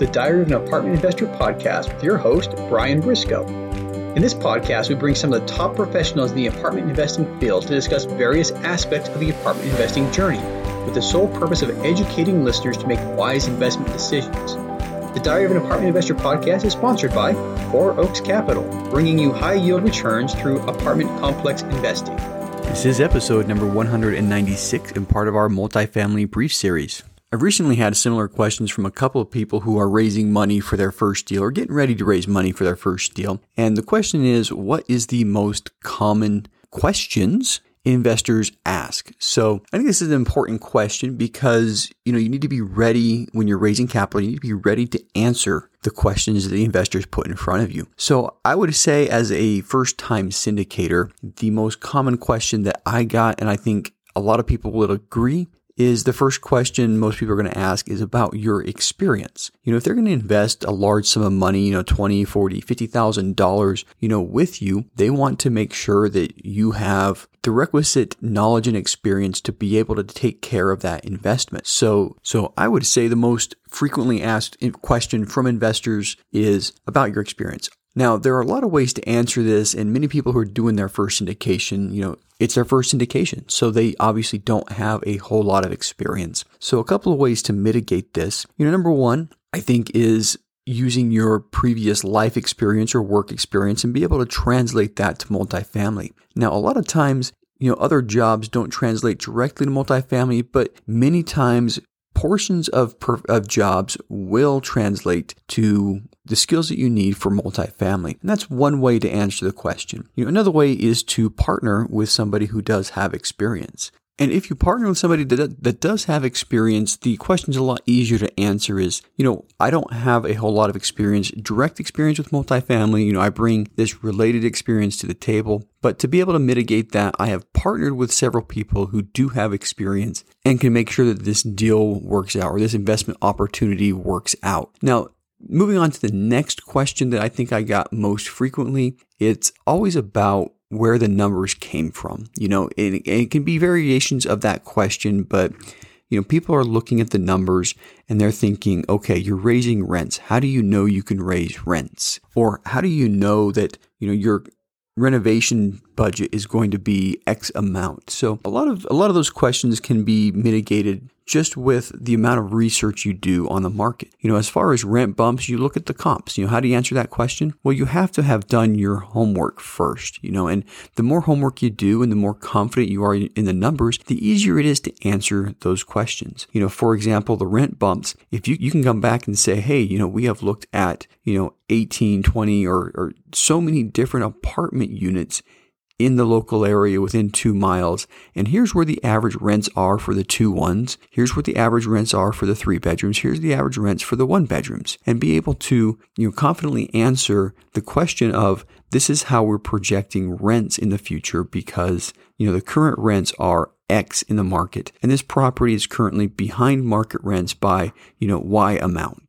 the Diary of an Apartment Investor podcast with your host, Brian Briscoe. In this podcast, we bring some of the top professionals in the apartment investing field to discuss various aspects of the apartment investing journey with the sole purpose of educating listeners to make wise investment decisions. The Diary of an Apartment Investor podcast is sponsored by Four Oaks Capital, bringing you high yield returns through apartment complex investing. This is episode number 196 and part of our multifamily brief series. I've recently had similar questions from a couple of people who are raising money for their first deal or getting ready to raise money for their first deal. And the question is, what is the most common questions investors ask? So I think this is an important question because, you know, you need to be ready when you're raising capital. You need to be ready to answer the questions that the investors put in front of you. So I would say as a first time syndicator, the most common question that I got, and I think a lot of people will agree is the first question most people are going to ask is about your experience. You know, if they're going to invest a large sum of money, you know, 20, 40, $50,000, you know, with you, they want to make sure that you have the requisite knowledge and experience to be able to take care of that investment. So, so I would say the most frequently asked question from investors is about your experience. Now, there are a lot of ways to answer this, and many people who are doing their first syndication, you know, it's their first syndication, so they obviously don't have a whole lot of experience. So, a couple of ways to mitigate this. You know, number one, I think, is using your previous life experience or work experience and be able to translate that to multifamily. Now, a lot of times, you know, other jobs don't translate directly to multifamily, but many times portions of, per, of jobs will translate to the skills that you need for multifamily. And that's one way to answer the question. You know, another way is to partner with somebody who does have experience. And if you partner with somebody that, that does have experience, the question's a lot easier to answer is, you know, I don't have a whole lot of experience, direct experience with multifamily. You know, I bring this related experience to the table. But to be able to mitigate that, I have partnered with several people who do have experience and can make sure that this deal works out or this investment opportunity works out. Now, moving on to the next question that I think I got most frequently, it's always about where the numbers came from. You know, it, it can be variations of that question, but you know, people are looking at the numbers and they're thinking, okay, you're raising rents. How do you know you can raise rents? Or how do you know that, you know, your renovation budget is going to be X amount? So a lot of a lot of those questions can be mitigated just with the amount of research you do on the market. You know, as far as rent bumps, you look at the comps. You know, how do you answer that question? Well, you have to have done your homework first, you know, and the more homework you do and the more confident you are in the numbers, the easier it is to answer those questions. You know, for example, the rent bumps, if you, you can come back and say, hey, you know, we have looked at, you know, 18, 20 or, or so many different apartment units in the local area within two miles. And here's where the average rents are for the two ones. Here's what the average rents are for the three bedrooms. Here's the average rents for the one bedrooms. And be able to, you know, confidently answer the question of this is how we're projecting rents in the future because, you know, the current rents are X in the market. And this property is currently behind market rents by, you know, Y amount.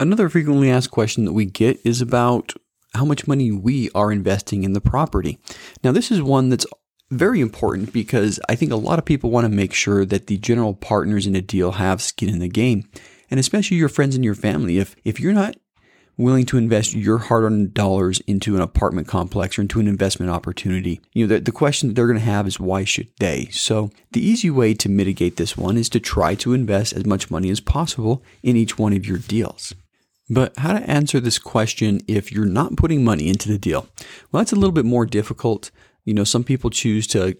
Another frequently asked question that we get is about how much money we are investing in the property. Now, this is one that's very important because I think a lot of people want to make sure that the general partners in a deal have skin in the game. And especially your friends and your family. If if you're not willing to invest your hard-earned dollars into an apartment complex or into an investment opportunity, you know, the, the question that they're going to have is why should they? So the easy way to mitigate this one is to try to invest as much money as possible in each one of your deals. But how to answer this question if you're not putting money into the deal? Well, that's a little bit more difficult. You know, some people choose to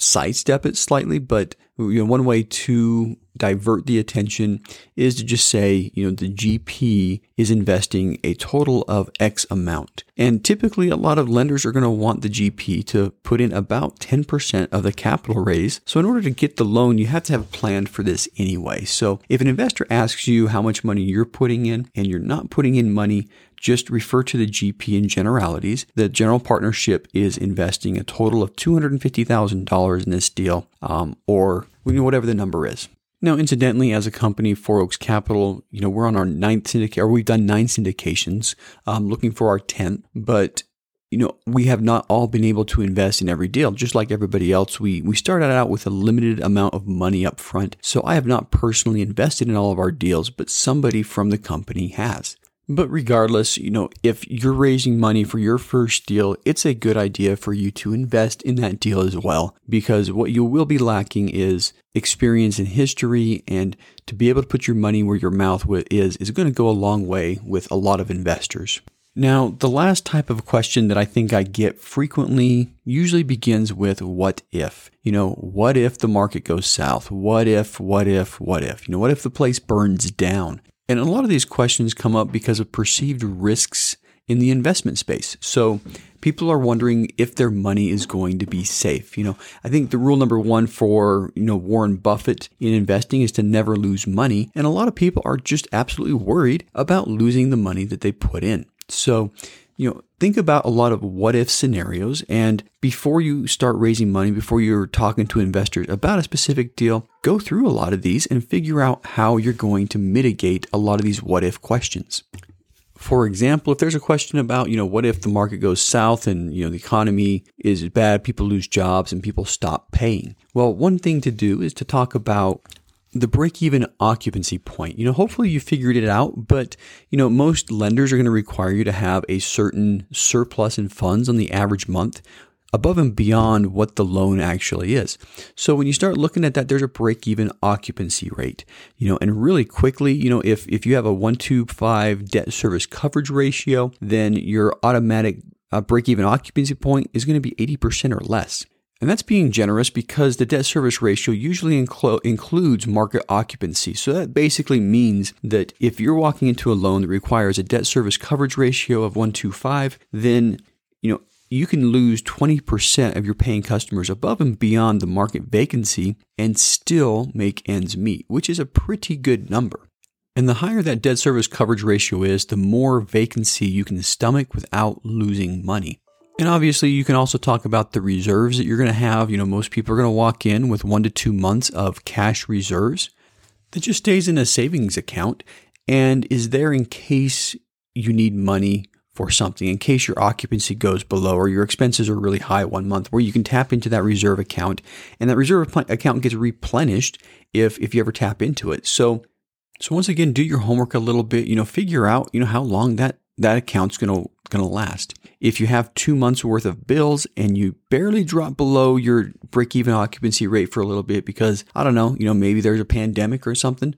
sidestep it slightly, but you know, one way to divert the attention is to just say, you know, the GP is investing a total of X amount. And typically, a lot of lenders are going to want the GP to put in about 10% of the capital raise. So, in order to get the loan, you have to have a plan for this anyway. So, if an investor asks you how much money you're putting in and you're not putting in money, just refer to the GP in generalities. The general partnership is investing a total of $250,000 in this deal, um, or whatever the number is. Now, incidentally, as a company, Four Oaks Capital, you know, we're on our ninth syndicate, or we've done nine syndications, um, looking for our tenth. But you know, we have not all been able to invest in every deal. Just like everybody else, we, we started out with a limited amount of money up front. So I have not personally invested in all of our deals, but somebody from the company has. But regardless, you know, if you're raising money for your first deal, it's a good idea for you to invest in that deal as well, because what you will be lacking is experience and history, and to be able to put your money where your mouth is is going to go a long way with a lot of investors. Now, the last type of question that I think I get frequently usually begins with what if? You know, what if the market goes south? What if, what if, what if? You know, what if the place burns down? And a lot of these questions come up because of perceived risks in the investment space. So people are wondering if their money is going to be safe. You know, I think the rule number one for, you know, Warren Buffett in investing is to never lose money. And a lot of people are just absolutely worried about losing the money that they put in. So, you know, think about a lot of what if scenarios. And before you start raising money, before you're talking to investors about a specific deal, go through a lot of these and figure out how you're going to mitigate a lot of these what if questions. For example, if there's a question about, you know, what if the market goes south and, you know, the economy is bad, people lose jobs and people stop paying? Well, one thing to do is to talk about the break even occupancy point. You know, hopefully you figured it out, but you know, most lenders are going to require you to have a certain surplus in funds on the average month above and beyond what the loan actually is. So when you start looking at that, there's a break even occupancy rate, you know, and really quickly, you know, if, if you have a one to five debt service coverage ratio, then your automatic uh, break even occupancy point is going to be 80% or less. And that's being generous because the debt service ratio usually inclo- includes market occupancy. So that basically means that if you're walking into a loan that requires a debt service coverage ratio of 125, then you know you can lose 20% of your paying customers above and beyond the market vacancy and still make ends meet, which is a pretty good number. And the higher that debt service coverage ratio is, the more vacancy you can stomach without losing money. And obviously, you can also talk about the reserves that you're going to have. You know, most people are going to walk in with one to two months of cash reserves that just stays in a savings account and is there in case you need money for something, in case your occupancy goes below or your expenses are really high one month, where you can tap into that reserve account and that reserve account gets replenished if, if you ever tap into it. So, so once again, do your homework a little bit, you know, figure out, you know, how long that, that account's going to, going to last. If you have two months worth of bills and you barely drop below your break even occupancy rate for a little bit because, I don't know, you know, maybe there's a pandemic or something,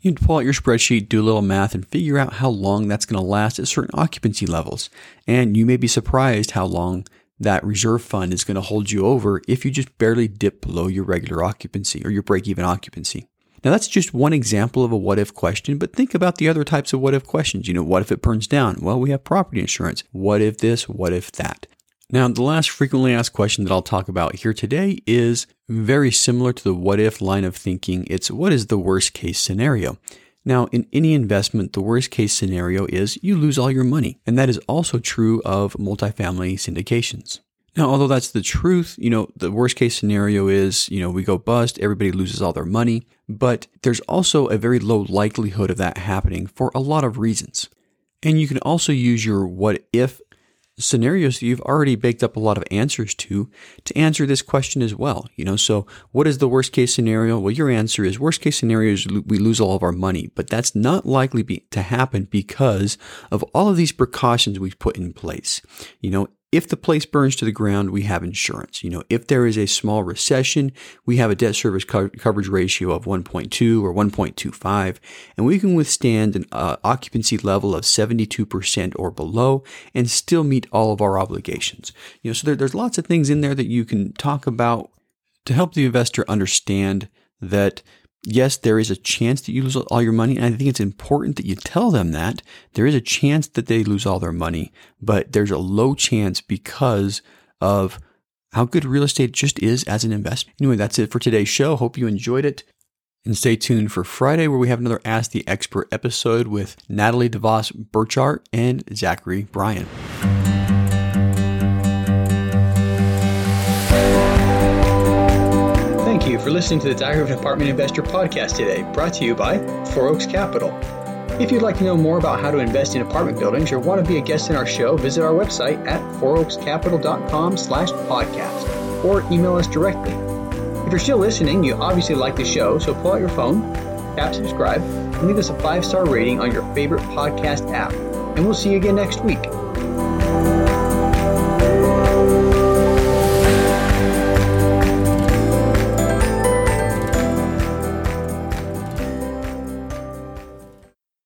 you can pull out your spreadsheet, do a little math, and figure out how long that's going to last at certain occupancy levels. And you may be surprised how long that reserve fund is going to hold you over if you just barely dip below your regular occupancy or your break even occupancy. Now, that's just one example of a what if question, but think about the other types of what if questions. You know, what if it burns down? Well, we have property insurance. What if this? What if that? Now, the last frequently asked question that I'll talk about here today is very similar to the what if line of thinking. It's what is the worst case scenario? Now, in any investment, the worst case scenario is you lose all your money. And that is also true of multifamily syndications. Now, although that's the truth, you know, the worst case scenario is, you know, we go bust, everybody loses all their money, but there's also a very low likelihood of that happening for a lot of reasons. And you can also use your what if scenarios that you've already baked up a lot of answers to to answer this question as well. You know, so what is the worst case scenario? Well, your answer is worst case scenario is we lose all of our money, but that's not likely be, to happen because of all of these precautions we've put in place. You know, if the place burns to the ground, we have insurance. You know, if there is a small recession, we have a debt service co- coverage ratio of 1.2 or 1.25, and we can withstand an uh, occupancy level of 72% or below and still meet all of our obligations. You know, so there, there's lots of things in there that you can talk about to help the investor understand that yes, there is a chance that you lose all your money. And I think it's important that you tell them that there is a chance that they lose all their money, but there's a low chance because of how good real estate just is as an investment. Anyway, that's it for today's show. Hope you enjoyed it. And stay tuned for Friday, where we have another Ask the Expert episode with Natalie DeVos Burchart and Zachary Bryan. listening to the Diary of an Apartment Investor podcast today, brought to you by Four Oaks Capital. If you'd like to know more about how to invest in apartment buildings or want to be a guest in our show, visit our website at fouroakscapital.com slash podcast or email us directly. If you're still listening, you obviously like the show, so pull out your phone, tap subscribe, and leave us a five-star rating on your favorite podcast app. And we'll see you again next week.